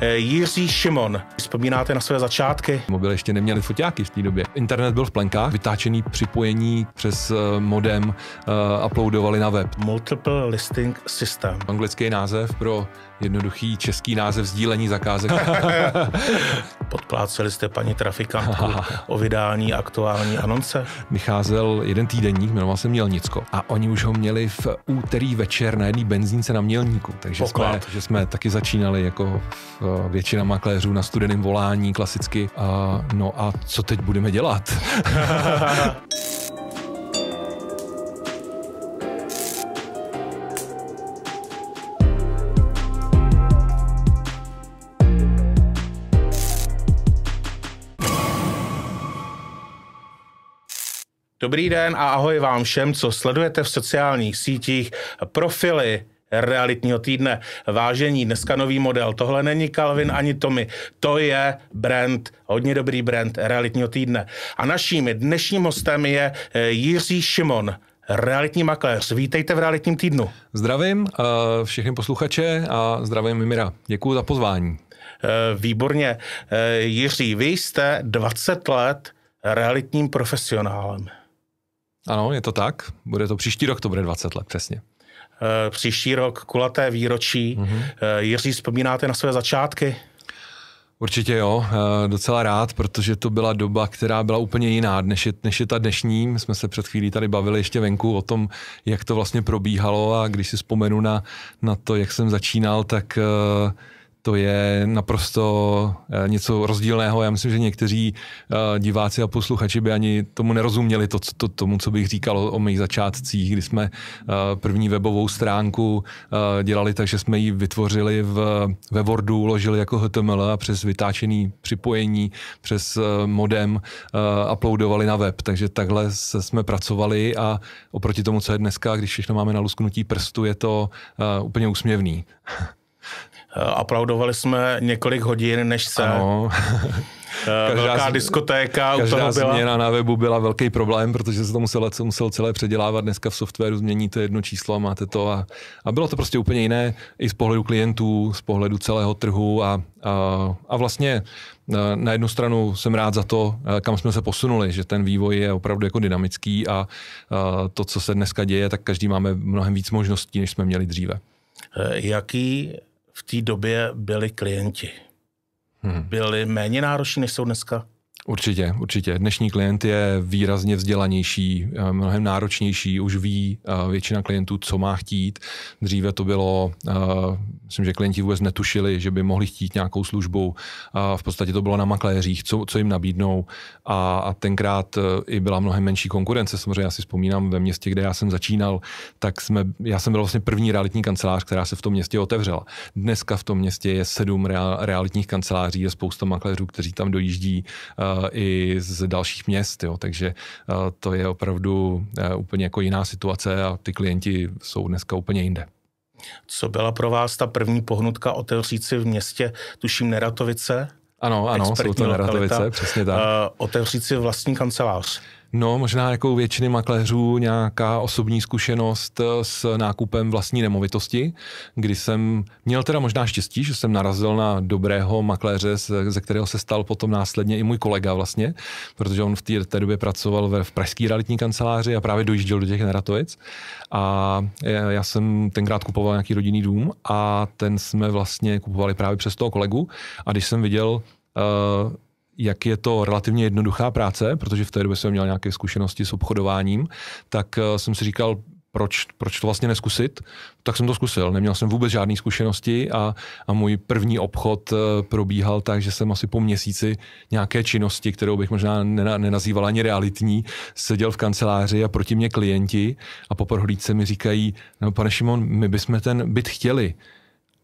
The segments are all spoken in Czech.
Eh, Jiří Šimon, vzpomínáte na své začátky? Mobily ještě neměli foťáky v té době. Internet byl v plenkách, vytáčený připojení přes eh, modem uh, uploadovali na web. Multiple Listing System. Anglický název pro jednoduchý český název sdílení zakázek. Podpláceli jste paní trafikantku o vydání aktuální anonce? Vycházel jeden týdenník, jmenoval se Mělnicko a oni už ho měli v úterý večer na jedné benzínce na Mělníku, takže jsme, že jsme taky začínali jako většina makléřů na studeném volání klasicky. A, no a co teď budeme dělat? Dobrý den a ahoj vám všem, co sledujete v sociálních sítích profily realitního týdne. Vážení, dneska nový model. Tohle není Calvin ani Tommy. To je brand, hodně dobrý brand realitního týdne. A naším dnešním hostem je eh, Jiří Šimon, realitní makléř. Vítejte v realitním týdnu. Zdravím uh, všechny posluchače a zdravím Mimira. Děkuji za pozvání. Eh, výborně. Jiří, vy jste 20 let realitním profesionálem. Ano, je to tak. Bude to příští rok, to bude 20 let, přesně. Eh, příští rok kulaté výročí. Mm-hmm. Jiří, vzpomínáte na své začátky? Určitě jo, eh, docela rád, protože to byla doba, která byla úplně jiná, než je, než je ta dnešní. My jsme se před chvílí tady bavili ještě venku o tom, jak to vlastně probíhalo a když si vzpomenu na, na to, jak jsem začínal, tak uh, to je naprosto eh, něco rozdílného. Já myslím, že někteří eh, diváci a posluchači by ani tomu nerozuměli, to, to, tomu, co bych říkal o, mých začátcích, kdy jsme eh, první webovou stránku dělali tak, že jsme ji vytvořili v, ve Wordu, uložili jako HTML a přes vytáčený připojení, přes modem uploadovali na web. Takže takhle se jsme pracovali a oproti tomu, co je dneska, když všechno máme na lusknutí prstu, je to úplně úsměvný. Eh, aplaudovali jsme několik hodin, než se ano. Eh, každá velká diskotéka každá u toho byla. změna na webu byla velký problém, protože se to muselo, muselo celé předělávat. Dneska v softwaru změníte jedno číslo a máte to. A, a bylo to prostě úplně jiné i z pohledu klientů, z pohledu celého trhu a, a, a vlastně eh, na jednu stranu jsem rád za to, kam jsme se posunuli, že ten vývoj je opravdu jako dynamický a, a to, co se dneska děje, tak každý máme mnohem víc možností, než jsme měli dříve. Jaký v té době byli klienti. Hmm. Byli méně nároční, než jsou dneska? Určitě, určitě. Dnešní klient je výrazně vzdělanější, eh, mnohem náročnější, už ví eh, většina klientů, co má chtít. Dříve to bylo, eh, myslím, že klienti vůbec netušili, že by mohli chtít nějakou službu. V podstatě to bylo na makléřích, co, co jim nabídnou. A, a tenkrát i byla mnohem menší konkurence. Samozřejmě já si vzpomínám ve městě, kde já jsem začínal, tak jsme, já jsem byl vlastně první realitní kancelář, která se v tom městě otevřela. Dneska v tom městě je sedm realitních kanceláří, je spousta makléřů, kteří tam dojíždí i z dalších měst, jo, takže to je opravdu úplně jako jiná situace a ty klienti jsou dneska úplně jinde. Co byla pro vás ta první pohnutka otevřít si v městě, tuším Neratovice? Ano, ano, jsou to Neratovice, přesně tak. Uh, otevřít si vlastní kancelář. No, možná jako většiny makléřů nějaká osobní zkušenost eh, s nákupem vlastní nemovitosti, kdy jsem měl teda možná štěstí, že jsem narazil na dobrého makléře, ze kterého se stal potom následně i můj kolega vlastně, protože on v té, té době pracoval ve, v pražské realitní kanceláři a právě dojížděl do těch Neratovic. A já jsem tenkrát kupoval nějaký rodinný dům a ten jsme vlastně kupovali právě přes toho kolegu a když jsem viděl uh, jak je to relativně jednoduchá práce, protože v té době jsem měl nějaké zkušenosti s obchodováním, tak eh, jsem si říkal, proč, proč to vlastně neskusit, tak jsem to zkusil. Neměl jsem vůbec žádné zkušenosti a, a můj první obchod eh, probíhal tak, že jsem asi po měsíci nějaké činnosti, kterou bych možná nenazýval ani realitní, seděl v kanceláři a proti mě klienti a po prohlídce mi říkají, no pane Šimon, my bychom ten byt chtěli.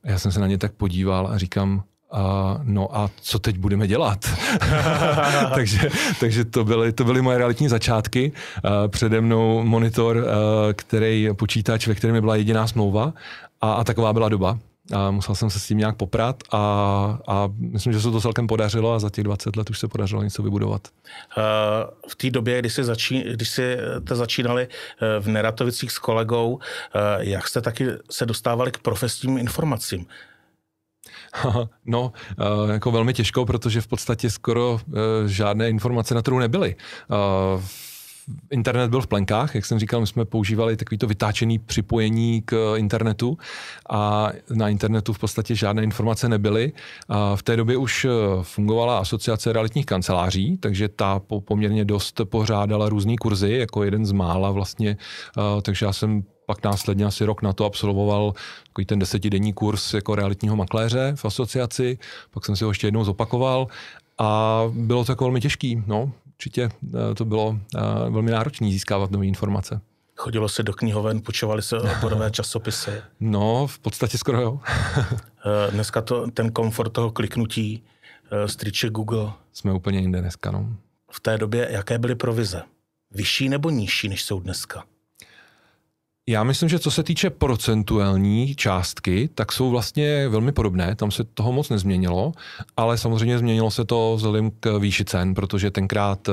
A já jsem se na ně tak podíval a říkám, a, no a co teď budeme dělat? takže, takže to, byly, to byly moje realitní začátky. A přede mnou monitor, který počítač, ve kterém byla jediná smlouva a, a taková byla doba. A musel jsem se s tím nějak poprat a, a myslím, že se to celkem podařilo a za těch 20 let už se podařilo něco vybudovat. V té době, kdy, jsi začí, když jste začínali e, v Neratovicích s kolegou, e, jak jste taky se dostávali k profesním informacím? No, jako velmi těžko, protože v podstatě skoro žádné informace na trhu nebyly internet byl v plenkách, jak jsem říkal, my jsme používali takovýto vytáčený připojení k internetu a na internetu v podstatě žádné informace nebyly. V té době už fungovala asociace realitních kanceláří, takže ta poměrně dost pořádala různé kurzy, jako jeden z mála vlastně, takže já jsem pak následně asi rok na to absolvoval takový ten desetidenní kurz jako realitního makléře v asociaci, pak jsem si ho ještě jednou zopakoval a bylo to jako velmi těžký, no určitě eh, to bylo eh, velmi náročné získávat nové informace. Chodilo se do knihoven, počovali se odborové časopisy? No, v podstatě skoro jo. Eh, dneska to, ten komfort toho kliknutí, striče Google. Jsme úplně jinde dneska, no. V té době jaké byly provize? Vyšší nebo nižší, než jsou dneska? Já myslím, že co se týče procentuální částky, tak jsou vlastně velmi podobné, tam se toho moc nezměnilo, ale samozřejmě změnilo se to vzhledem k výši cen, protože tenkrát eh,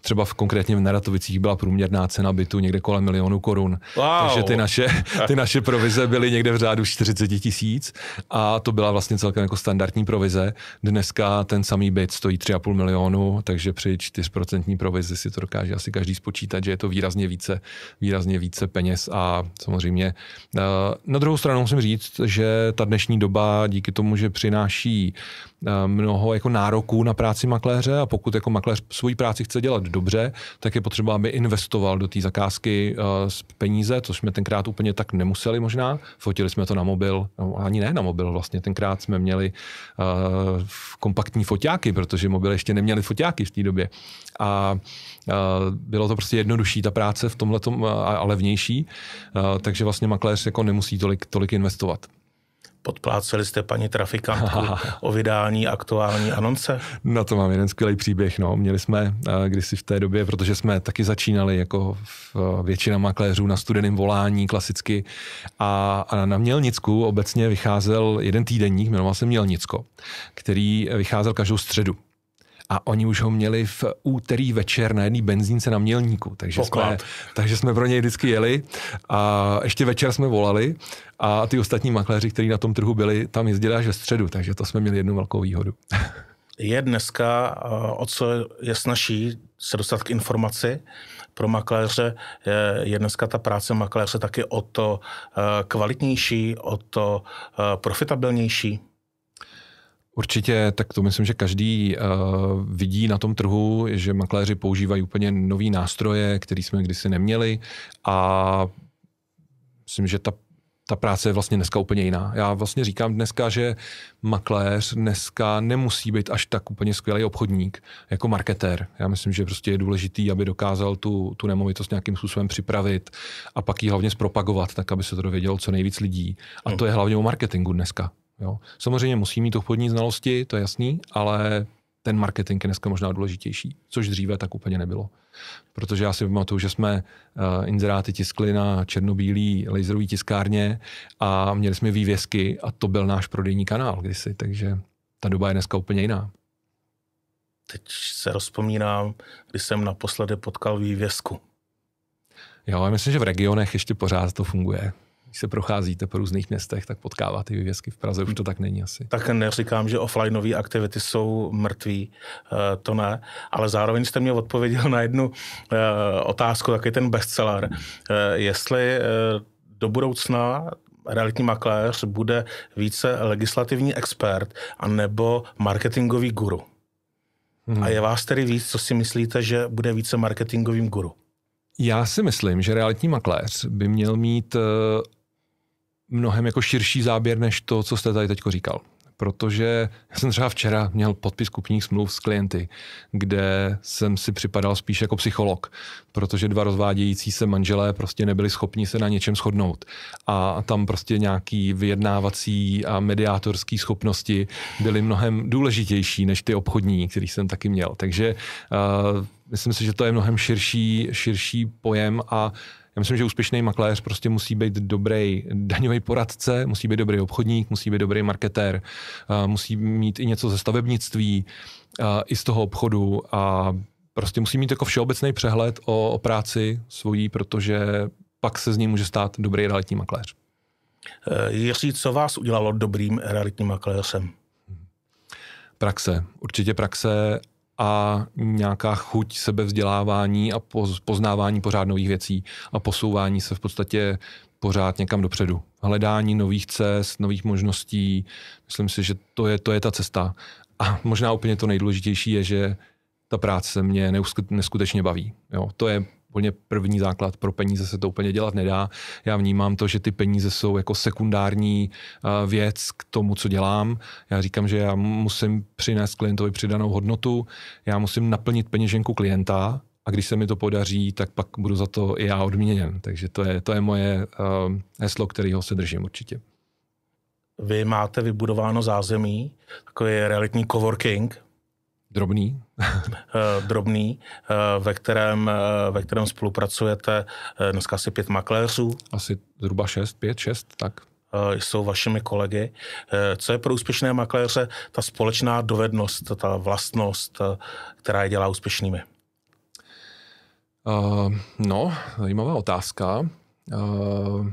třeba v, konkrétně v Neratovicích byla průměrná cena bytu někde kolem milionu korun. Wow. Takže ty naše, ty naše provize byly někde v řádu 40 tisíc a to byla vlastně celkem jako standardní provize. Dneska ten samý byt stojí 3,5 milionu, takže při 4% provizi si to dokáže asi každý spočítat, že je to výrazně více, výrazně více peněz a samozřejmě eh, na druhou stranu musím říct, že ta dnešní doba díky tomu, že přináší Eh, mnoho jako nároků na práci makléře a pokud jako makléř svoji práci chce dělat dobře, tak je potřeba, aby investoval do té zakázky uh, z peníze, což jsme tenkrát úplně tak nemuseli možná. Fotili jsme to na mobil, no, ani ne na mobil vlastně, tenkrát jsme měli uh, kompaktní foťáky, protože mobil ještě neměli foťáky v té době. A uh, bylo to prostě jednodušší ta práce v tomhle a levnější, uh, takže vlastně makléř jako nemusí tolik, tolik investovat. Podpláceli jste paní trafikantku o vydání aktuální anonce? Na to mám jeden skvělý příběh. No. Měli jsme eh, kdysi v té době, protože jsme taky začínali jako eh, většina makléřů na studeném volání klasicky a, a na Mělnicku obecně vycházel jeden týdenník, jmenoval se Mělnicko, který vycházel každou středu a oni už ho měli v úterý večer na jedné benzínce na Mělníku, takže jsme, takže jsme pro něj vždycky jeli a ještě večer jsme volali a ty ostatní makléři, kteří na tom trhu byli, tam jezdili až ve středu, takže to jsme měli jednu velkou výhodu. Je dneska, eh, o co je snaží se dostat k informaci, pro makléře je dneska ta práce makléře taky o to eh, kvalitnější, o to eh, profitabilnější? Určitě, tak to myslím, že každý uh, vidí na tom trhu, že makléři používají úplně nový nástroje, který jsme kdysi neměli a myslím, že ta ta práce je vlastně dneska úplně jiná. Já vlastně říkám dneska, že makléř dneska nemusí být až tak úplně skvělý obchodník jako marketér. Já myslím, že prostě je důležitý, aby dokázal tu, tu nemovitost nějakým způsobem připravit a pak ji hlavně zpropagovat, tak aby se to dovědělo co nejvíc lidí. A to je hlavně o marketingu dneska. Jo. Samozřejmě musí mít obchodní znalosti, to je jasný, ale ten marketing je dneska možná důležitější, což dříve tak úplně nebylo. Protože já si pamatuju, že jsme uh, inzeráty tiskli na černobílý laserový tiskárně a měli jsme vývězky a to byl náš prodejní kanál kdysi, takže ta doba je dneska úplně jiná. Teď se rozpomínám, když jsem naposledy potkal vývězku. Jo, já myslím, že v regionech ještě pořád to funguje když se procházíte po různých městech, tak potkáváte ty vývězky. V Praze už to tak není asi. Tak neříkám, že offlineové aktivity jsou mrtví, eh, to ne, ale zároveň jste mě odpověděl na jednu eh, otázku, taky ten bestseller, eh, jestli do budoucna realitní makléř bude více legislativní expert anebo marketingový guru. Hmm. A je vás tedy víc, co si myslíte, že bude více marketingovým guru? Já si myslím, že realitní makléř by měl mít mnohem jako širší záběr, než to, co jste tady teď říkal. Protože já jsem třeba včera měl podpis kupních smluv s klienty, kde jsem si připadal spíš jako psycholog, protože dva rozvádějící se manželé prostě nebyli schopni se na něčem shodnout. A tam prostě nějaký vyjednávací a mediátorský schopnosti byly mnohem důležitější než ty obchodní, který jsem taky měl. Takže uh, myslím si, že to je mnohem širší, širší pojem a já myslím, že úspěšný makléř prostě musí být dobrý daňový poradce, musí být dobrý obchodník, musí být dobrý marketér, musí mít i něco ze stavebnictví, i z toho obchodu a prostě musí mít jako všeobecný přehled o, o práci svojí, protože pak se z ní může stát dobrý realitní makléř. Jiří, co vás udělalo dobrým realitním makléřem? Praxe, určitě praxe a nějaká chuť sebevzdělávání a poznávání pořád nových věcí a posouvání se v podstatě pořád někam dopředu. Hledání nových cest, nových možností. Myslím si, že to je, to je ta cesta. A možná úplně to nejdůležitější je, že ta práce mě neskutečně baví. Jo, to je úplně první základ. Pro peníze se to úplně dělat nedá. Já vnímám to, že ty peníze jsou jako sekundární věc k tomu, co dělám. Já říkám, že já musím přinést klientovi přidanou hodnotu, já musím naplnit peněženku klienta a když se mi to podaří, tak pak budu za to i já odměněn. Takže to je, to je moje uh, heslo, kterého se držím určitě. Vy máte vybudováno zázemí, takový realitní coworking, Drobný. Eh, drobný, eh, ve kterém, eh, ve kterém spolupracujete dneska asi pět makléřů. Asi zhruba šest, pět, šest, tak. Jsou vašimi kolegy. Co je pro úspěšné makléře ta společná dovednost, ta vlastnost, která je dělá úspěšnými? Uh, no, zajímavá otázka. Uh,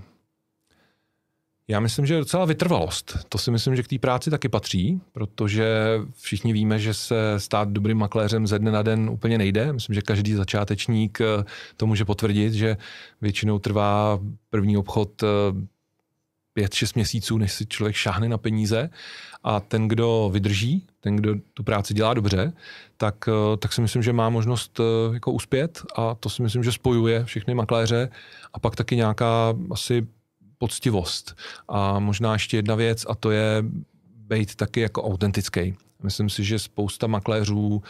já myslím, že docela vytrvalost. To si myslím, že k té práci taky patří, protože všichni víme, že se stát dobrým makléřem ze dne na den úplně nejde. Myslím, že každý začátečník eh, to může potvrdit, že většinou trvá první obchod eh, pět, šest měsíců, než si člověk šáhne na peníze a ten, kdo vydrží, ten, kdo tu práci dělá dobře, tak, eh, tak si myslím, že má možnost jako uspět a to si myslím, že spojuje všechny makléře a pak taky nějaká asi poctivost. A možná ještě jedna věc, a to je být taky jako autentický. Myslím si, že spousta makléřů uh,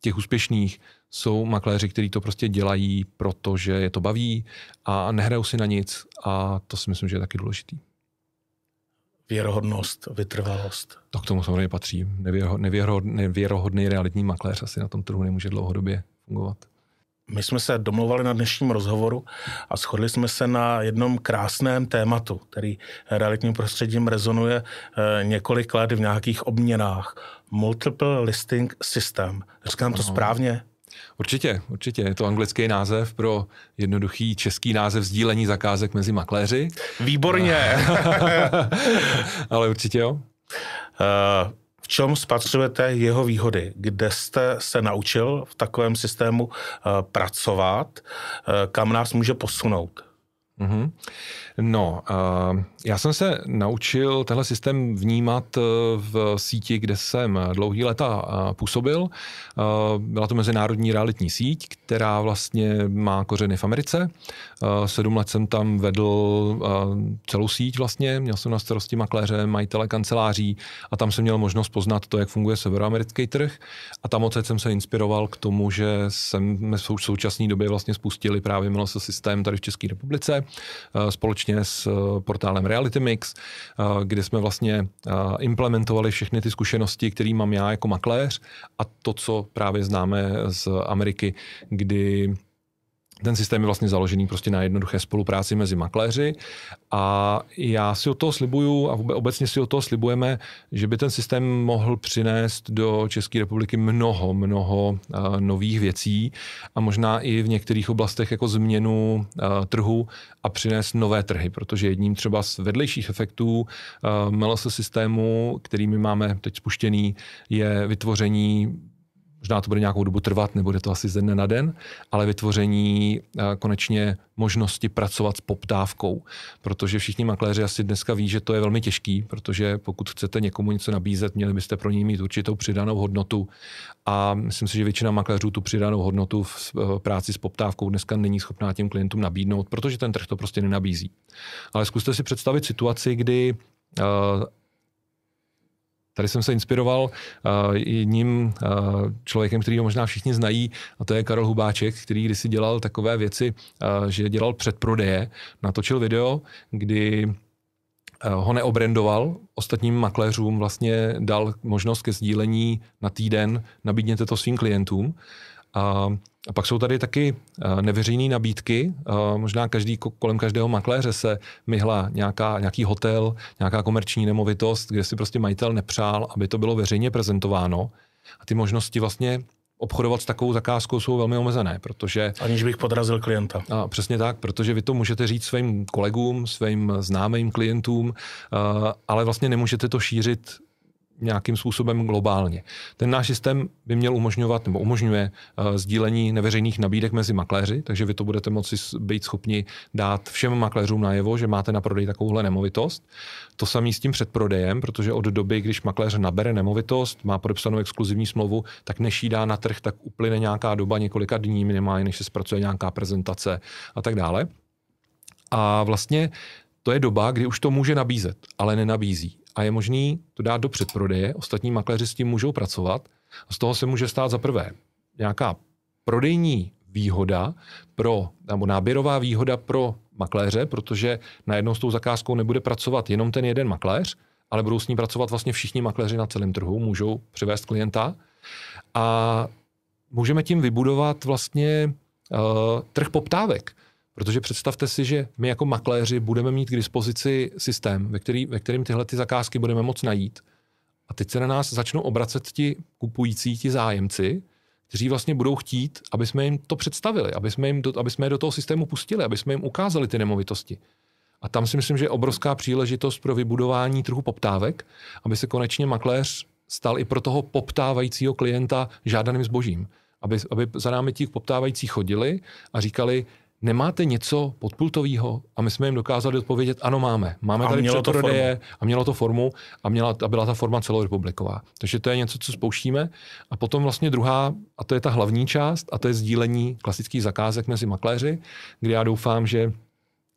těch úspěšných jsou makléři, kteří to prostě dělají, protože je to baví a nehrajou si na nic a to si myslím, že je taky důležitý. Věrohodnost, vytrvalost. To k tomu samozřejmě patří. nevěrohodný realitní makléř asi na tom trhu nemůže dlouhodobě fungovat. My jsme se domluvali na dnešním rozhovoru a shodli jsme se na jednom krásném tématu, který realitním prostředím rezonuje eh, několik let v nějakých obměnách. Multiple Listing System. Říkám to správně? Určitě, určitě. Je to anglický název pro jednoduchý český název sdílení zakázek mezi makléři. Výborně. Ale určitě jo. Uh, v čem spatřujete jeho výhody? Kde jste se naučil v takovém systému eh, pracovat? Eh, kam nás může posunout? Mm-hmm. No, uh, já jsem se naučil tenhle systém vnímat v síti, kde jsem dlouhý leta působil. Uh, byla to mezinárodní realitní síť, která vlastně má kořeny v Americe. Sedm let jsem tam vedl celou síť vlastně, měl jsem na starosti makléře, majitele kanceláří a tam jsem měl možnost poznat to, jak funguje severoamerický trh a tam odsaď jsem se inspiroval k tomu, že jsme v současné době vlastně spustili právě se systém tady v České republice společně společně s eh, portálem Reality Mix, eh, kde jsme vlastně eh, implementovali všechny ty zkušenosti, které mám já jako makléř a to, co právě známe z Ameriky, kdy ten systém je vlastně založený prostě na jednoduché spolupráci mezi makléři a já si o toho slibuju a obecně si o toho slibujeme, že by ten systém mohl přinést do České republiky mnoho, mnoho uh, nových věcí a možná i v některých oblastech jako změnu uh, trhu a přinést nové trhy, protože jedním třeba z vedlejších efektů uh, MLS systému, který my máme teď spuštěný, je vytvoření Možná to bude nějakou dobu trvat, nebude to asi ze dne na den, ale vytvoření eh, konečně možnosti pracovat s poptávkou, protože všichni makléři asi dneska ví, že to je velmi těžký, protože pokud chcete někomu něco nabízet, měli byste pro něj mít určitou přidanou hodnotu a myslím si, že většina makléřů tu přidanou hodnotu v eh, práci s poptávkou dneska není schopná těm klientům nabídnout, protože ten trh to prostě nenabízí. Ale zkuste si představit situaci, kdy uh, Tady jsem se inspiroval uh, jedním uh, člověkem, který ho možná všichni znají, a to je Karol Hubáček, který kdysi dělal takové věci, uh, že dělal předprodeje, natočil video, kdy ho neobrendoval, ostatním makléřům vlastně dal možnost ke sdílení na týden, nabídněte to svým klientům. A a pak jsou tady taky neveřejné nabídky. Možná každý, kolem každého makléře se myhla nějaká, nějaký hotel, nějaká komerční nemovitost, kde si prostě majitel nepřál, aby to bylo veřejně prezentováno. A ty možnosti vlastně obchodovat s takovou zakázkou jsou velmi omezené, protože... Aniž bych podrazil klienta. A přesně tak, protože vy to můžete říct svým kolegům, svým známým klientům, ale vlastně nemůžete to šířit nějakým způsobem globálně. Ten náš systém by měl umožňovat nebo umožňuje uh, sdílení neveřejných nabídek mezi makléři, takže vy to budete moci být schopni dát všem makléřům najevo, že máte na prodej takovouhle nemovitost. To samé s tím předprodejem, protože od doby, když makléř nabere nemovitost, má podepsanou exkluzivní smlouvu, tak než jí dá na trh, tak uplyne nějaká doba, několika dní minimálně, než se zpracuje nějaká prezentace a tak dále. A vlastně to je doba, kdy už to může nabízet, ale nenabízí a je možný to dát do předprodeje, ostatní makléři s tím můžou pracovat a z toho se může stát za prvé nějaká prodejní výhoda pro, nebo náběrová výhoda pro makléře, protože najednou s tou zakázkou nebude pracovat jenom ten jeden makléř, ale budou s ní pracovat vlastně všichni makléři na celém trhu, můžou přivést klienta a můžeme tím vybudovat vlastně uh, trh poptávek. Protože představte si, že my jako makléři budeme mít k dispozici systém, ve, který, ve kterým tyhle ty zakázky budeme moc najít. A teď se na nás začnou obracet ti kupující, ti zájemci, kteří vlastně budou chtít, aby jsme jim to představili, aby jsme, jim do, aby jsme je do toho systému pustili, aby jsme jim ukázali ty nemovitosti. A tam si myslím, že je obrovská příležitost pro vybudování trhu poptávek, aby se konečně makléř stal i pro toho poptávajícího klienta žádaným zbožím. Aby, aby za námi ti poptávající chodili a říkali, nemáte něco podpultového? A my jsme jim dokázali odpovědět, ano máme. Máme tady předprodeje a mělo to formu a, měla, a byla ta forma celorepubliková. Takže to je něco, co spouštíme. A potom vlastně druhá, a to je ta hlavní část, a to je sdílení klasických zakázek mezi makléři, kdy já doufám, že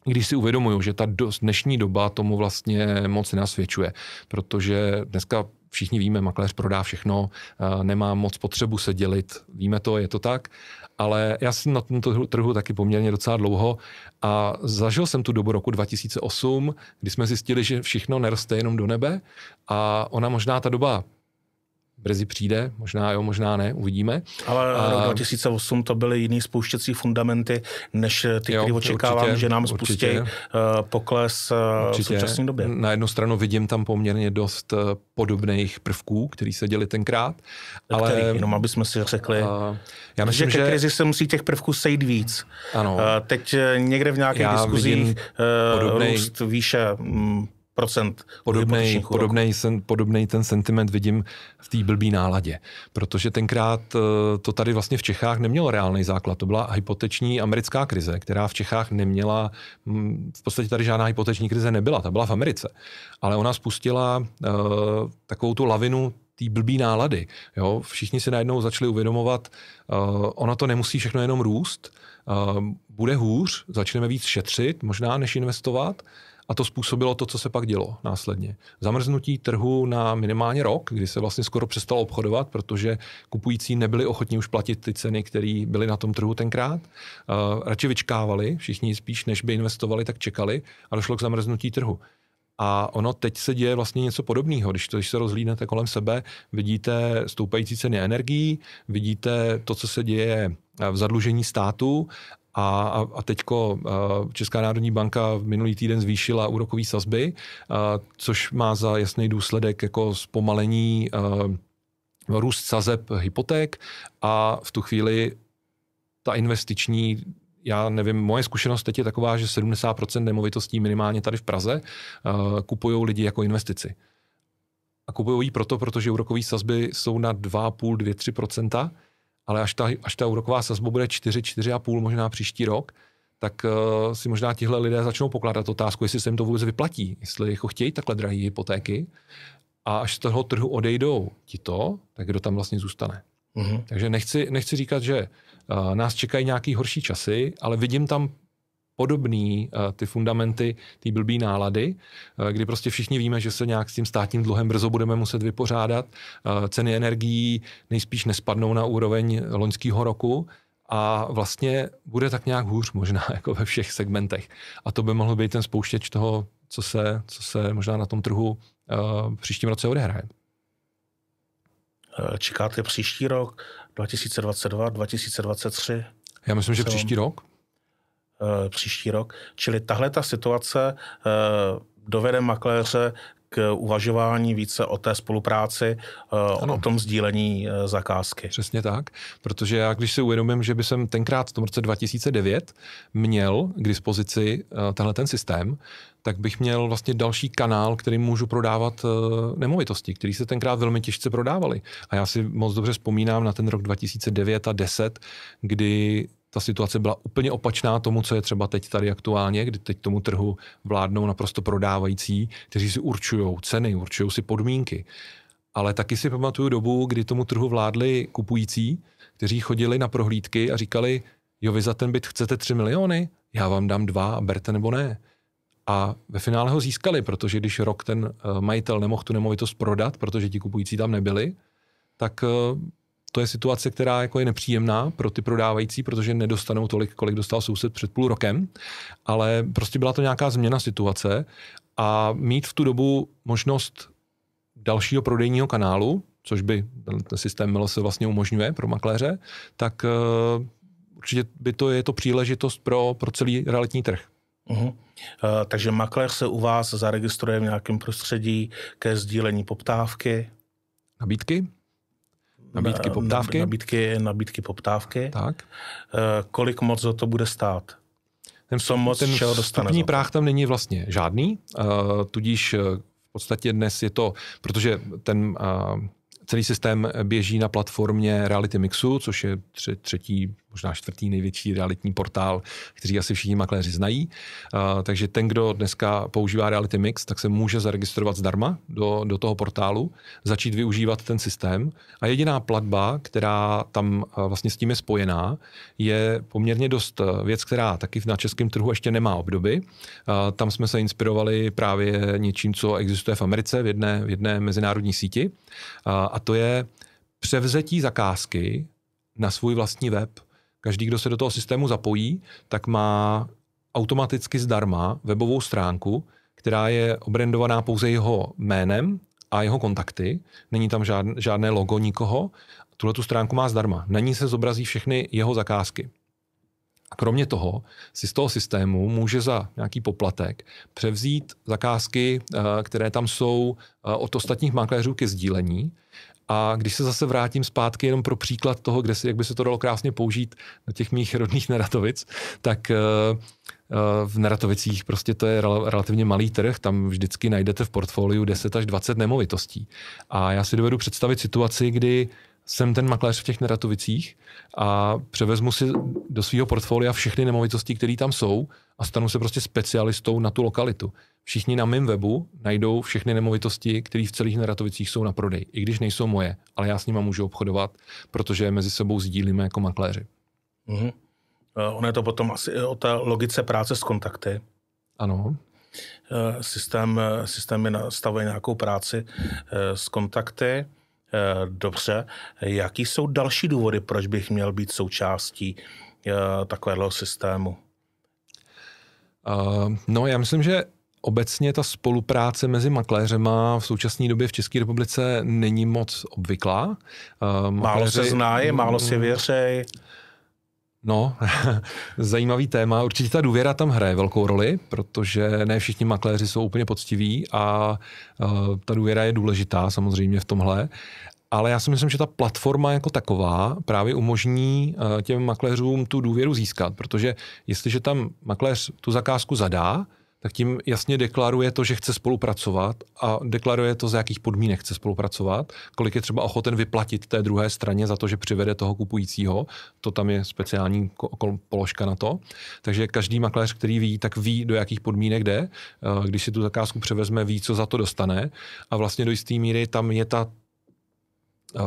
když si uvědomuju, že ta dnešní doba tomu vlastně moc nenasvědčuje, protože dneska všichni víme, makléř prodá všechno, nemá moc potřebu se dělit, víme to, je to tak, ale já jsem na tomto trhu taky poměrně docela dlouho a zažil jsem tu dobu roku 2008, kdy jsme zjistili, že všechno neroste jenom do nebe a ona možná ta doba brzy přijde, možná jo, možná ne, uvidíme. Ale a, rok 2008 to byly jiný spouštěcí fundamenty, než ty, které očekávám, určitě, že nám spustí určitě. Eh, pokles eh, určitě. v současné době. Na jednu stranu vidím tam poměrně dost eh, podobných prvků, který se děli tenkrát. Ale který, jenom aby jsme si řekli, a, já myslím, že ke krizi se musí těch prvků sejít víc. Ano. Teď někde v nějakých diskuzích podobnej, růst výše mm. Podobnej, podobnej, sen, podobnej ten sentiment vidím v té blbý náladě, protože tenkrát eh, to tady vlastně v Čechách nemělo reálný základ. To byla hypoteční americká krize, která v Čechách neměla, hm, v podstatě tady žádná hypoteční krize nebyla, ta byla v Americe. Ale ona spustila uh, takovou tu lavinu té blbý nálady. Jo? Všichni si najednou začali uvědomovat, uh, ono to nemusí všechno jenom růst, uh, bude hůř, začneme víc šetřit, možná než investovat, a to způsobilo to, co se pak dělo následně. Zamrznutí trhu na minimálně rok, kdy se vlastně skoro přestalo obchodovat, protože kupující nebyli ochotní už platit ty ceny, které byly na tom trhu tenkrát. Uh, radši vyčkávali, všichni spíš, než by investovali, tak čekali a došlo k zamrznutí trhu. A ono teď se děje vlastně něco podobného. Když, to, když se rozhlídnete kolem sebe, vidíte stoupající ceny energií, vidíte to, co se děje v zadlužení státu a, a, a Česká národní banka v minulý týden zvýšila úrokové sazby, což má za jasný důsledek jako zpomalení růst sazeb hypoték a v tu chvíli ta investiční já nevím, moje zkušenost teď je taková, že 70% nemovitostí minimálně tady v Praze uh, kupují lidi jako investici. A kupují ji proto, protože úrokové sazby jsou na 2,5-2-3%, ale až ta, až ta úroková sazba bude 4, 4,5 možná příští rok, tak uh, si možná tihle lidé začnou pokládat otázku, jestli se jim to vůbec vyplatí, jestli jako chtějí takhle drahé hypotéky a až z toho trhu odejdou tito, tak kdo tam vlastně zůstane. Mm-hmm. Takže nechci, nechci říkat, že uh, nás čekají nějaký horší časy, ale vidím tam podobný uh, ty fundamenty ty blbý nálady, uh, kdy prostě všichni víme, že se nějak s tím státním dluhem brzo budeme muset vypořádat. Uh, ceny energií nejspíš nespadnou na úroveň loňského roku a vlastně bude tak nějak hůř možná jako ve všech segmentech. A to by mohlo být ten spouštěč toho, co se, co se možná na tom trhu uh, příštím roce odehraje. Čekáte příští rok, 2022, 2023? Já myslím, že příští rok. Eh, příští rok. Čili tahle ta situace eh, dovede makléře k uvažování více o té spolupráci, ano. o tom sdílení zakázky. Přesně tak, protože já když si uvědomím, že by jsem tenkrát v tom roce 2009 měl k dispozici tenhle ten systém, tak bych měl vlastně další kanál, který můžu prodávat nemovitosti, který se tenkrát velmi těžce prodávali. A já si moc dobře vzpomínám na ten rok 2009 a 10, kdy ta situace byla úplně opačná tomu, co je třeba teď tady aktuálně, kdy teď tomu trhu vládnou naprosto prodávající, kteří si určují ceny, určují si podmínky. Ale taky si pamatuju dobu, kdy tomu trhu vládli kupující, kteří chodili na prohlídky a říkali, jo, vy za ten byt chcete 3 miliony, já vám dám dva a berte nebo ne. A ve finále ho získali, protože když rok ten eh, majitel nemohl tu nemovitost prodat, protože ti kupující tam nebyli, tak eh, to je situace, která jako je nepříjemná pro ty prodávající, protože nedostanou tolik, kolik dostal soused před půl rokem, ale prostě byla to nějaká změna situace a mít v tu dobu možnost dalšího prodejního kanálu, což by ten systém MLS vlastně umožňuje pro makléře, tak uh, určitě by to je to příležitost pro, pro celý realitní trh. Uh-huh. Uh, takže makléř se u vás zaregistruje v nějakém prostředí ke sdílení poptávky? Nabídky? Nabídky, poptávky? Nabídky, nabídky, poptávky. Tak. Uh, kolik moc za to bude stát? Ten, Co moc ten vstupní práh tam není vlastně žádný, uh, tudíž v podstatě dnes je to, protože ten celý systém běží na platformě Reality Mixu, což je třetí možná čtvrtý největší realitní portál, který asi všichni makléři znají. Uh, takže ten, kdo dneska používá Reality Mix, tak se může zaregistrovat zdarma do, do toho portálu, začít využívat ten systém a jediná platba, která tam uh, vlastně s tím je spojená, je poměrně dost věc, která taky na českém trhu ještě nemá obdoby. Uh, tam jsme se inspirovali právě něčím, co existuje v Americe v jedné, v jedné mezinárodní síti a to je převzetí zakázky na svůj vlastní web Každý, kdo se do toho systému zapojí, tak má automaticky zdarma webovou stránku, která je obrandovaná pouze jeho jménem a jeho kontakty. Není tam žádné, žádné logo nikoho. Tuhle tu stránku má zdarma. Na ní se zobrazí všechny jeho zakázky. A kromě toho si z toho systému může za nějaký poplatek převzít zakázky, eh, které tam jsou eh, od ostatních makléřů ke sdílení a když se zase vrátím zpátky jenom pro příklad toho, kde si, jak by se to dalo krásně použít do těch mých rodných Neratovic, tak eh, v Neratovicích prostě to je relativně malý trh, tam vždycky najdete v portfoliu 10 až 20 nemovitostí. A já si dovedu představit situaci, kdy jsem ten makléř v těch Neratovicích a převezmu si do svého portfolia všechny nemovitosti, které tam jsou a stanu se prostě specialistou na tu lokalitu. Všichni na mém webu najdou všechny nemovitosti, které v celých Neratovicích jsou na prodej, i když nejsou moje, ale já s nimi můžu obchodovat, protože je mezi sebou sdílíme jako makléři. Mm-hmm. Ono je to potom asi o té logice práce s kontakty. Ano. Eh, systém, eh, systém je nastavuje nějakou práci s kontakty. Dobře. Jaký jsou další důvody, proč bych měl být součástí takového systému? Uh, no, já myslím, že obecně ta spolupráce mezi makléřema v současné době v České republice není moc obvyklá. Uh, makléři... Málo se znají, málo si věřej. No, zajímavý téma. Určitě ta důvěra tam hraje velkou roli, protože ne všichni makléři jsou úplně poctiví a uh, ta důvěra je důležitá samozřejmě v tomhle. Ale já si myslím, že ta platforma jako taková právě umožní uh, těm makléřům tu důvěru získat, protože jestliže tam makléř tu zakázku zadá, tak tím jasně deklaruje to, že chce spolupracovat a deklaruje to, za jakých podmínek chce spolupracovat, kolik je třeba ochoten vyplatit té druhé straně za to, že přivede toho kupujícího. To tam je speciální položka na to. Takže každý makléř, který ví, tak ví, do jakých podmínek jde. Eh, když si tu zakázku převezme, ví, co za to dostane. A vlastně do jisté míry tam je ta uh,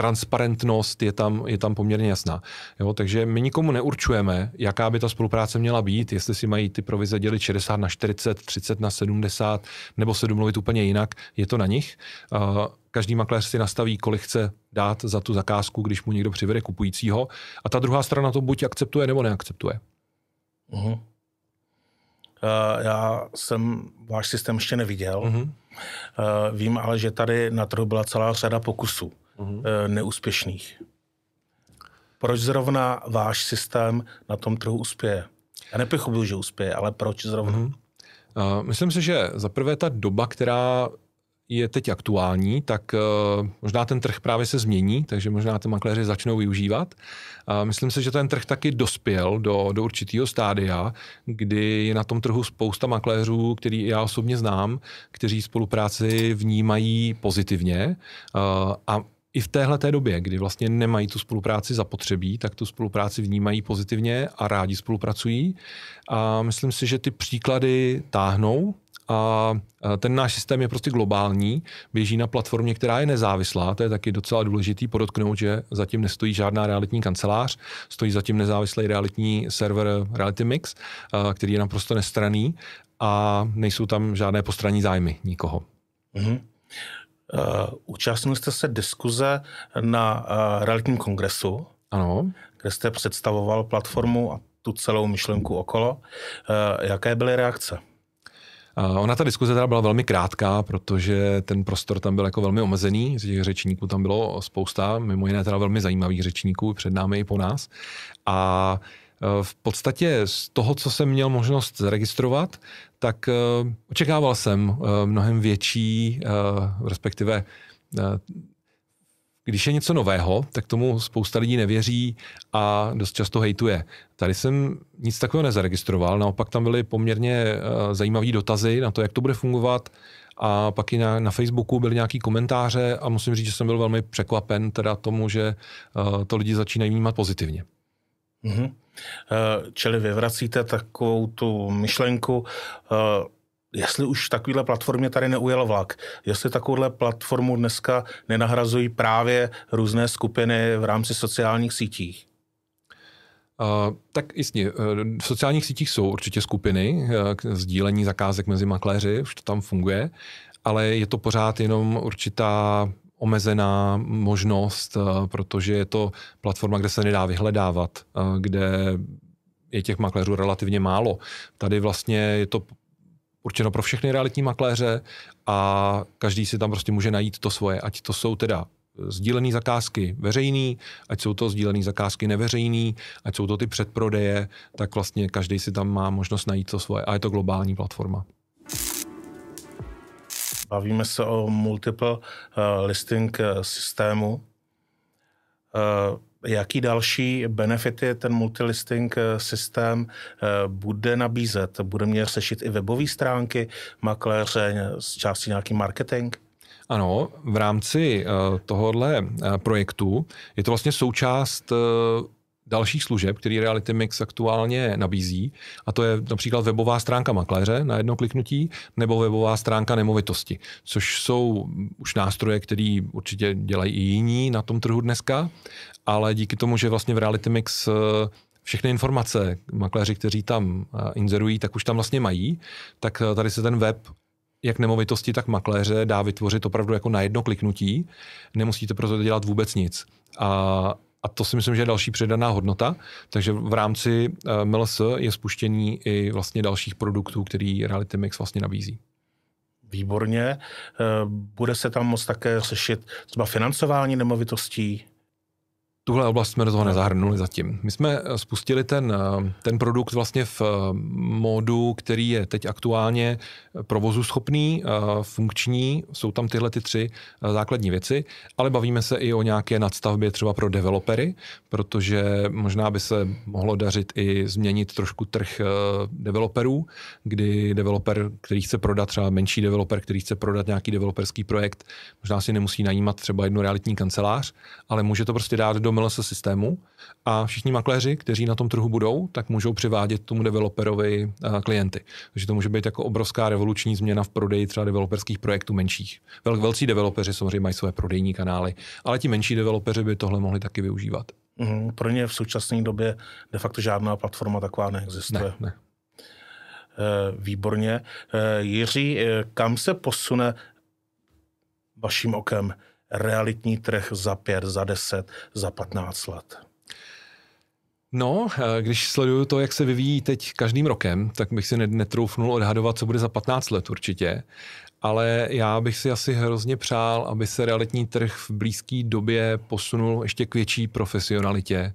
transparentnost je tam, je tam poměrně jasná. Jo, takže my nikomu neurčujeme, jaká by ta spolupráce měla být, jestli si mají ty provize dělit 60 na 40, 30 na 70, nebo se domluvit úplně jinak, je to na nich. Každý makléř si nastaví, kolik chce dát za tu zakázku, když mu někdo přivede kupujícího a ta druhá strana to buď akceptuje, nebo neakceptuje. Uh-huh. Uh, já jsem váš systém ještě neviděl. Uh-huh. Uh, vím ale, že tady na trhu byla celá řada pokusů uh-huh. neúspěšných. Proč zrovna váš systém na tom trhu uspěje? Já nepochybuju, že uspěje, ale proč zrovna? Uh-huh. Myslím si, že za prvé ta doba, která je teď aktuální, tak uh, možná ten trh právě se změní, takže možná ty makléři začnou využívat. Uh, myslím si, že ten trh taky dospěl do, do určitého stádia, kdy je na tom trhu spousta makléřů, který já osobně znám, kteří spolupráci vnímají pozitivně uh, a i v téhle té době, kdy vlastně nemají tu spolupráci zapotřebí, tak tu spolupráci vnímají pozitivně a rádi spolupracují. A myslím si, že ty příklady táhnou a ten náš systém je prostě globální, běží na platformě, která je nezávislá, to je taky docela důležitý podotknout, že zatím nestojí žádná realitní kancelář, stojí zatím nezávislý realitní server Reality Mix, který je naprosto nestraný a nejsou tam žádné postranní zájmy nikoho. Mm-hmm. Uh, účastnil jste se diskuze na uh, realitním kongresu, ano. kde jste představoval platformu a tu celou myšlenku okolo. Uh, jaké byly reakce? Ona ta diskuze teda byla velmi krátká, protože ten prostor tam byl jako velmi omezený, z těch řečníků tam bylo spousta, mimo jiné teda velmi zajímavých řečníků před námi i po nás. A v podstatě z toho, co jsem měl možnost zaregistrovat, tak e, očekával jsem e, mnohem větší, respektive když je něco nového, tak tomu spousta lidí nevěří a dost často hejtuje. Tady jsem nic takového nezaregistroval, naopak tam byly poměrně zajímavé dotazy na to, jak to bude fungovat a pak i na, na Facebooku byly nějaký komentáře a musím říct, že jsem byl velmi překvapen teda tomu, že to lidi začínají vnímat pozitivně. Mm-hmm. Čili vyvracíte takovou tu myšlenku, jestli už takovýhle platformě tady neujel vlak, jestli takovouhle platformu dneska nenahrazují právě různé skupiny v rámci sociálních sítích? Uh, tak jistě, v sociálních sítích jsou určitě skupiny k sdílení zakázek mezi makléři, už to tam funguje, ale je to pořád jenom určitá omezená možnost, protože je to platforma, kde se nedá vyhledávat, kde je těch makléřů relativně málo. Tady vlastně je to určeno pro všechny realitní makléře a každý si tam prostě může najít to svoje, ať to jsou teda sdílené zakázky veřejný, ať jsou to sdílené zakázky neveřejný, ať jsou to ty předprodeje, tak vlastně každý si tam má možnost najít to svoje a je to globální platforma. Bavíme se o multiple uh, listing eh, systému. Uh, Jaký další benefity ten multilisting eh, systém eh, bude nabízet? Bude mě řešit i webové stránky makléře, z části nějaký marketing? Ano, v rámci tohohle projektu je to vlastně součást dalších služeb, který Reality Mix aktuálně nabízí, a to je například webová stránka makléře na jedno kliknutí, nebo webová stránka nemovitosti, což jsou už nástroje, které určitě dělají i jiní na tom trhu dneska, ale díky tomu, že vlastně v Reality Mix eh, všechny informace makléři, kteří tam eh, inzerují, tak už tam vlastně mají, tak eh, tady se ten web jak nemovitosti, tak makléře dá vytvořit opravdu jako na jedno kliknutí. Nemusíte proto dělat vůbec nic. A a to si myslím, že je další přidaná hodnota. Takže v rámci eh, MLS je spuštění i vlastně dalších produktů, který Reality Mix vlastně nabízí. Výborně. Eh, bude se tam moct také řešit třeba financování nemovitostí? Tuhle oblast jsme do toho nezahrnuli zatím. My jsme eh, spustili ten, eh, ten produkt vlastně v eh, módu, který je teď aktuálně provozu schopný, funkční, jsou tam tyhle ty tři základní věci, ale bavíme se i o nějaké nadstavbě třeba pro developery, protože možná by se mohlo dařit i změnit trošku trh developerů, kdy developer, který chce prodat, třeba menší developer, který chce prodat nějaký developerský projekt, možná si nemusí najímat třeba jednu realitní kancelář, ale může to prostě dát do MLS systému a všichni makléři, kteří na tom trhu budou, tak můžou přivádět tomu developerovi eh, klienty. Takže to může být jako obrovská revoluční změna v prodeji třeba developerských projektů menších. Vel, velcí developeři samozřejmě mají své prodejní kanály, ale ti menší developeři by tohle mohli taky využívat. Mm, pro ně v současné době de facto žádná platforma taková neexistuje. Ne, ne. Eh, výborně. Eh, Jiří, kam se posune vaším okem realitní trh za pět, za deset, za patnáct let? No, eh, když sleduju to, jak se vyvíjí teď každým rokem, tak bych si netroufnul odhadovat, co bude za 15 let určitě. Ale já bych si asi hrozně přál, aby se realitní trh v blízké době posunul ještě k větší profesionalitě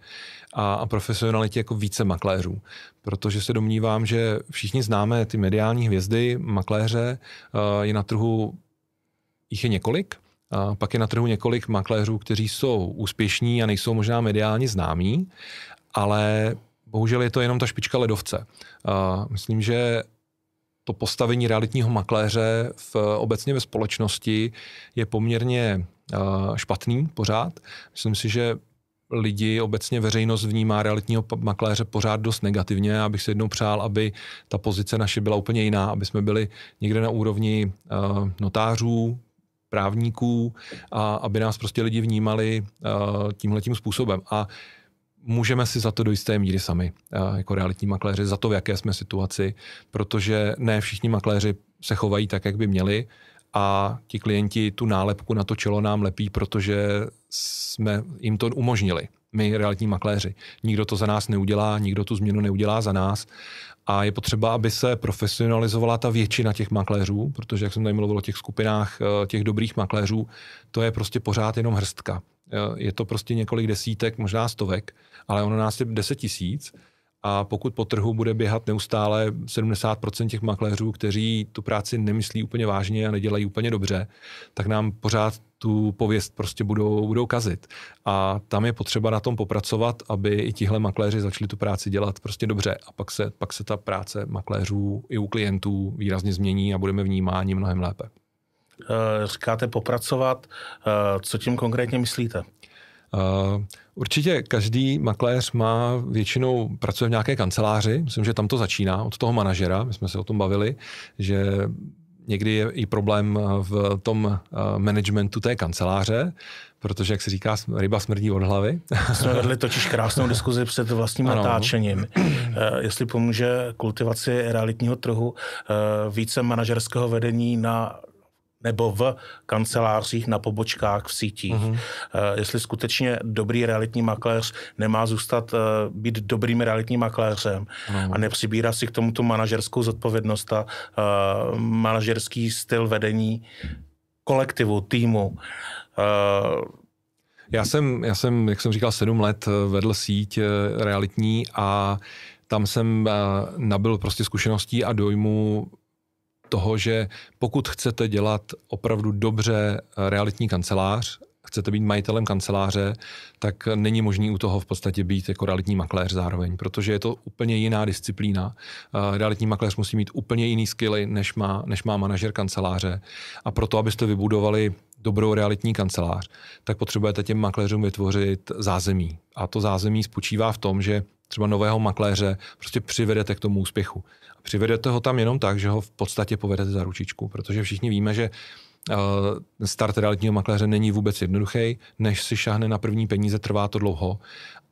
a, a profesionalitě jako více makléřů. Protože se domnívám, že všichni známe ty mediální hvězdy, makléře, eh, je na trhu, jich je několik, a pak je na trhu několik makléřů, kteří jsou úspěšní a nejsou možná mediálně známí, ale bohužel je to jenom ta špička ledovce. A myslím, že to postavení realitního makléře v, obecně ve společnosti je poměrně špatný pořád. Myslím si, že lidi, obecně veřejnost vnímá realitního makléře pořád dost negativně. Já bych si jednou přál, aby ta pozice naše byla úplně jiná, aby jsme byli někde na úrovni notářů, právníků a aby nás prostě lidi vnímali uh, tímhletím způsobem. A můžeme si za to do jisté míry sami, uh, jako realitní makléři, za to, v jaké jsme situaci, protože ne všichni makléři se chovají tak, jak by měli a ti klienti tu nálepku na to čelo nám lepí, protože jsme jim to umožnili. My, realitní makléři. Nikdo to za nás neudělá, nikdo tu změnu neudělá za nás a je potřeba, aby se profesionalizovala ta většina těch makléřů, protože jak jsem tady mluvil o těch skupinách eh, těch dobrých makléřů, to je prostě pořád jenom hrstka. Eh, je to prostě několik desítek, možná stovek, ale ono nás je deset tisíc a pokud po trhu bude běhat neustále 70% těch makléřů, kteří tu práci nemyslí úplně vážně a nedělají úplně dobře, tak nám pořád tu pověst prostě budou, budou kazit. A tam je potřeba na tom popracovat, aby i tihle makléři začali tu práci dělat prostě dobře. A pak se, pak se ta práce makléřů i u klientů výrazně změní a budeme vnímáni mnohem lépe. Eh, říkáte popracovat, eh, co tím konkrétně myslíte? Uh, určitě každý makléř má většinou, pracuje v nějaké kanceláři, myslím, že tam to začíná od toho manažera, my jsme se o tom bavili, že někdy je i problém v tom managementu té kanceláře, protože, jak se říká, ryba smrdí od hlavy. Jsme vedli totiž krásnou diskuzi před vlastním ano. natáčením. Jestli pomůže kultivaci realitního trhu více manažerského vedení na nebo v kancelářích, na pobočkách, v sítích. Mm-hmm. Jestli skutečně dobrý realitní makléř nemá zůstat uh, být dobrým realitním makléřem mm-hmm. a nepřibírá si k tomu tu manažerskou zodpovědnost a uh, manažerský styl vedení kolektivu, týmu. Uh, já jsem, já jsem, jak jsem říkal, sedm let vedl síť realitní a tam jsem nabil prostě zkušeností a dojmu toho, že pokud chcete dělat opravdu dobře realitní kancelář, chcete být majitelem kanceláře, tak není možný u toho v podstatě být jako realitní makléř zároveň, protože je to úplně jiná disciplína. Realitní makléř musí mít úplně jiný skilly, než má, než má manažer kanceláře. A proto, abyste vybudovali dobrou realitní kancelář, tak potřebujete těm makléřům vytvořit zázemí. A to zázemí spočívá v tom, že třeba nového makléře prostě přivedete k tomu úspěchu. A přivedete ho tam jenom tak, že ho v podstatě povedete za ručičku, protože všichni víme, že start realitního makléře není vůbec jednoduchý, než si šáhne na první peníze, trvá to dlouho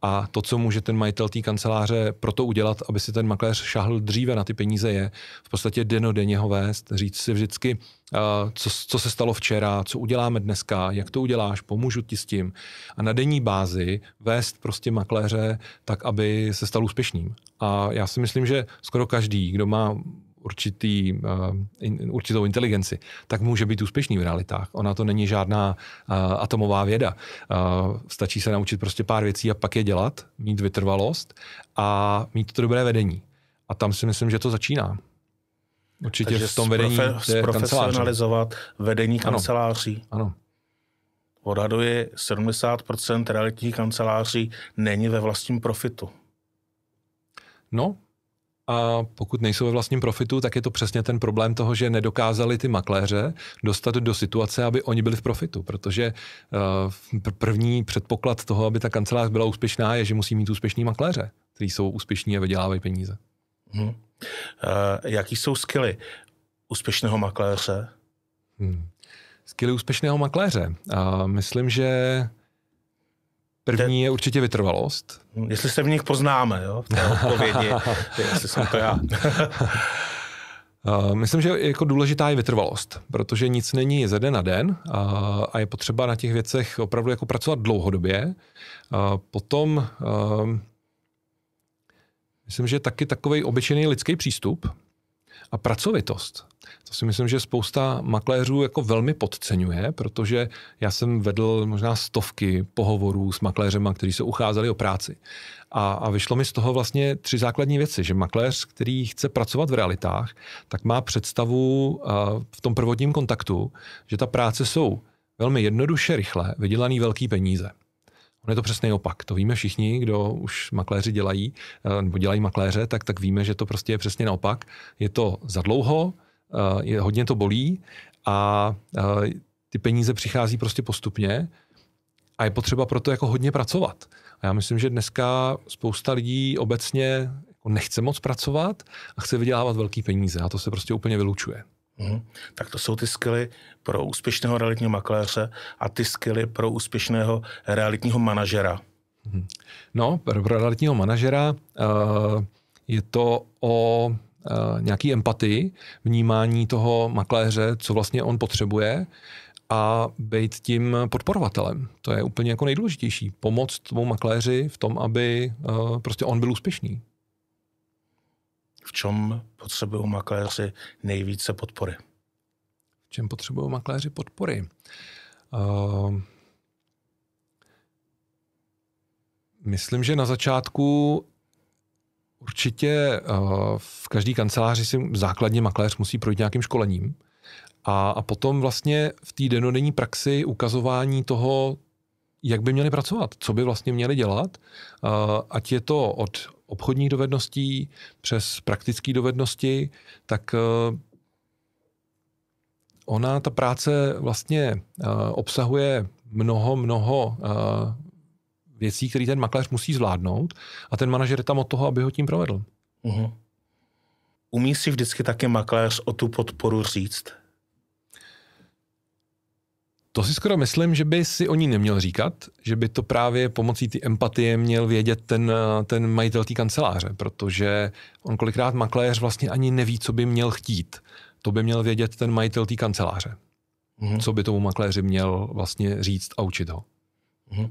a to, co může ten majitel té kanceláře proto udělat, aby si ten makléř šáhl dříve na ty peníze, je v podstatě denodenně ho vést, říct si vždycky, co, co se stalo včera, co uděláme dneska, jak to uděláš, pomůžu ti s tím. A na denní bázi vést prostě makléře tak, aby se stal úspěšným. A já si myslím, že skoro každý, kdo má určitý, in, určitou inteligenci, tak může být úspěšný v realitách. Ona to není žádná uh, atomová věda. Uh, stačí se naučit prostě pár věcí a pak je dělat, mít vytrvalost a mít to dobré vedení. A tam si myslím, že to začíná. Určitě Takže v tom vedení profe- profesionalizovat vedení kanceláří. Ano. ano. Odhaduje 70% realitních kanceláří není ve vlastním profitu. No, a pokud nejsou ve vlastním profitu, tak je to přesně ten problém toho, že nedokázali ty makléře dostat do situace, aby oni byli v profitu, protože uh, první předpoklad toho, aby ta kancelář byla úspěšná, je, že musí mít úspěšní makléře, kteří jsou úspěšní a vydělávají peníze. Hmm. Uh, jaký jsou skily úspěšného makléře? Hmm. Skily úspěšného makléře. Uh, myslím, že První je určitě vytrvalost. Jestli se v nich poznáme, jo, v té odpovědi, jestli jsem to já. Myslím, že jako důležitá je vytrvalost, protože nic není ze den na den a je potřeba na těch věcech opravdu jako pracovat dlouhodobě. Potom Myslím, že taky takový obyčejný lidský přístup a pracovitost. To si myslím, že spousta makléřů jako velmi podceňuje, protože já jsem vedl možná stovky pohovorů s makléřema, kteří se ucházeli o práci. A, a vyšlo mi z toho vlastně tři základní věci, že makléř, který chce pracovat v realitách, tak má představu v tom prvotním kontaktu, že ta práce jsou velmi jednoduše, rychle, vydělaný velký peníze. On je to přesný opak. To víme všichni, kdo už makléři dělají, nebo dělají makléře, tak, tak víme, že to prostě je přesně naopak. Je to za dlouho, je, hodně to bolí a ty peníze přichází prostě postupně a je potřeba proto jako hodně pracovat. A já myslím, že dneska spousta lidí obecně jako nechce moc pracovat a chce vydělávat velký peníze a to se prostě úplně vylučuje. Mm. Tak to jsou ty skily pro úspěšného realitního makléře a ty skily pro úspěšného realitního manažera. Mm. No, pro, realitního manažera uh, je to o nějaký empatii, vnímání toho makléře, co vlastně on potřebuje a být tím podporovatelem. To je úplně jako nejdůležitější. Pomoct tomu makléři v tom, aby uh, prostě on byl úspěšný. V čem potřebují makléři nejvíce podpory? V čem potřebují makléři podpory? Uh, myslím, že na začátku určitě uh, v každé kanceláři si základně makléř musí projít nějakým školením. A, a potom vlastně v té denodenní praxi ukazování toho, jak by měli pracovat, co by vlastně měli dělat, uh, ať je to od obchodních dovedností přes praktické dovednosti, tak uh, ona, ta práce vlastně obsahuje mnoho, mnoho věcí, které ten makléř musí zvládnout a ten manažer je tam od toho, aby ho tím provedl. Uh-huh. Umí si vždycky taky makléř o tu podporu říct? To si skoro myslím, že by si o ní neměl říkat, že by to právě pomocí ty empatie měl vědět ten, ten majitel té kanceláře, protože on kolikrát makléř vlastně ani neví, co by měl chtít. To by měl vědět ten majitel té kanceláře. Mm-hmm. Co by tomu makléři měl vlastně říct a učit ho. Mm-hmm.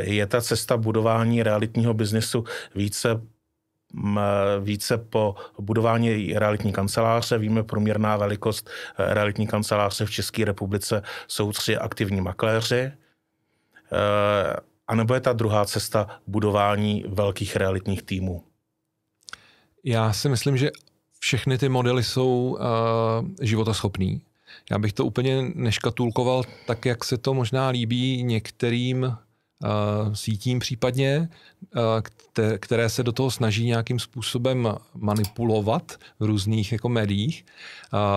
Je ta cesta budování realitního biznesu více více po budování realitní kanceláře. Víme, průměrná velikost eh, realitní kanceláře v České republice jsou tři aktivní makléři. Eh, a nebo je ta druhá cesta budování velkých realitních týmů? Já si myslím, že všechny ty modely jsou uh. Já bych to úplně neškatulkoval tak, jak se to možná líbí některým sítím případně, které se do toho snaží nějakým způsobem manipulovat v různých jako médiích.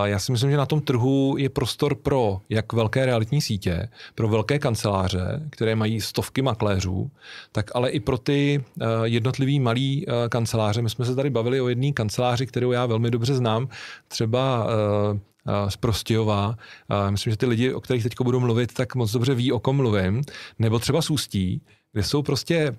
Já si myslím, že na tom trhu je prostor pro jak velké realitní sítě, pro velké kanceláře, které mají stovky makléřů, tak ale i pro ty jednotlivý malý kanceláře. My jsme se tady bavili o jedné kanceláři, kterou já velmi dobře znám, třeba z Prostějova. Myslím, že ty lidi, o kterých teď budu mluvit, tak moc dobře ví, o kom mluvím. Nebo třeba z Ústí, kde jsou prostě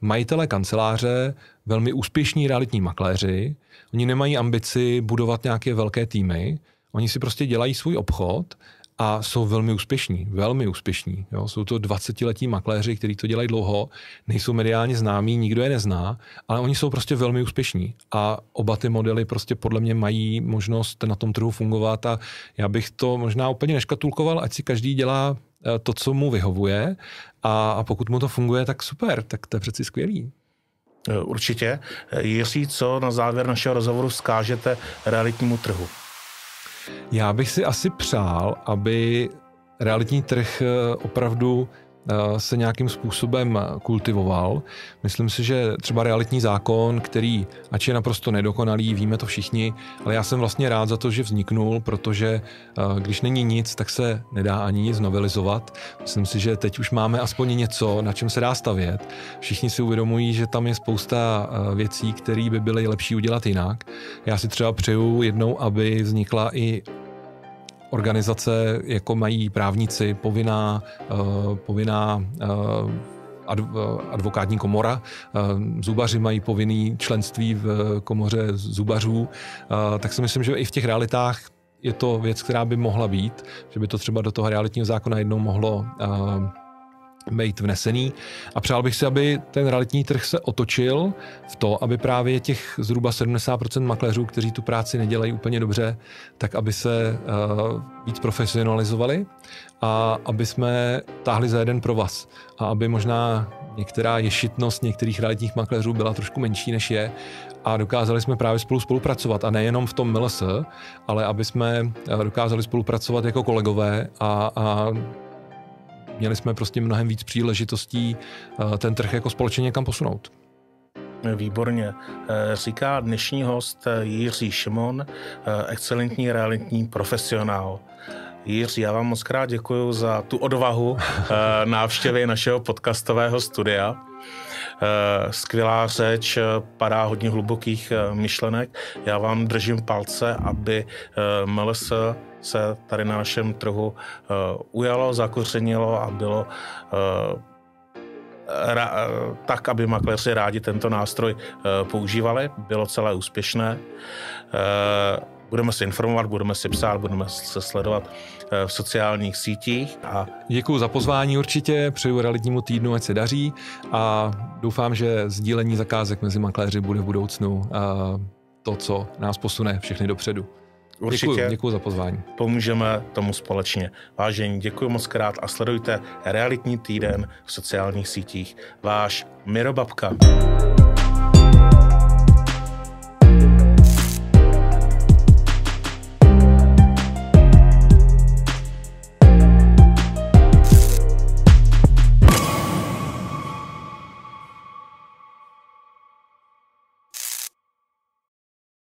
majitele kanceláře, velmi úspěšní realitní makléři. Oni nemají ambici budovat nějaké velké týmy. Oni si prostě dělají svůj obchod a jsou velmi úspěšní, velmi úspěšní. Jo. Jsou to 20-letí makléři, kteří to dělají dlouho, nejsou mediálně známí, nikdo je nezná, ale oni jsou prostě velmi úspěšní. A oba ty modely prostě podle mě mají možnost na tom trhu fungovat a já bych to možná úplně neškatulkoval, ať si každý dělá eh, to, co mu vyhovuje a, a pokud mu to funguje, tak super, tak to je přeci skvělý. Eh, určitě. Eh, Jiří, co na závěr našeho rozhovoru skážete realitnímu trhu? Já bych si asi přál, aby realitní trh eh, opravdu se nějakým způsobem kultivoval. Myslím si, že třeba realitní zákon, který, ač je naprosto nedokonalý, víme to všichni, ale já jsem vlastně rád za to, že vzniknul, protože eh, když není nic, tak se nedá ani nic novelizovat. Myslím si, že teď už máme aspoň něco, na čem se dá stavět. Všichni si uvědomují, že tam je spousta věcí, které by byly lepší udělat jinak. Já si třeba přeju jednou, aby vznikla i organizace, jako mají právníci, povinná, uh, povinná uh, advokátní komora. Zubaři mají povinný členství v komoře zubařů, tak si myslím, že i v těch realitách je to věc, která by mohla být, že by to třeba do toho realitního zákona jednou mohlo být vnesený. A přál bych si, aby ten realitní trh se otočil v to, aby právě těch zhruba 70% makléřů, kteří tu práci nedělají úplně dobře, tak aby se uh, víc profesionalizovali a aby jsme táhli za jeden pro vás. A aby možná některá ješitnost některých realitních makléřů byla trošku menší, než je a dokázali jsme právě spolu spolupracovat a nejenom v tom MLS, ale aby jsme eh, dokázali spolupracovat jako kolegové a, a měli jsme prostě mnohem víc příležitostí eh, ten trh jako společně někam posunout. Výborně. Eh, říká dnešní host eh, Jiří Šimon, excelentní realitní profesionál. Jiří, já vám moc krát děkuji za tu odvahu návštěvy našeho podcastového studia. Skvělá řeč, padá hodně hlubokých myšlenek. Já vám držím palce, aby MLS se tady na našem trhu ujalo, zakořenilo a bylo ra, tak, aby makléři rádi tento nástroj uh, používali. Bylo celé úspěšné. Uh, budeme se informovat, budeme si psát, budeme se sledovat v sociálních sítích. A... Děkuji za pozvání určitě, přeju realitnímu týdnu, ať se daří a doufám, že sdílení zakázek mezi makléři bude v budoucnu to, co nás posune všechny dopředu. Určitě. Děkuji, děkuji za pozvání. Pomůžeme tomu společně. Vážení, děkuji moc krát a sledujte Realitní týden v sociálních sítích. Váš Miro Babka.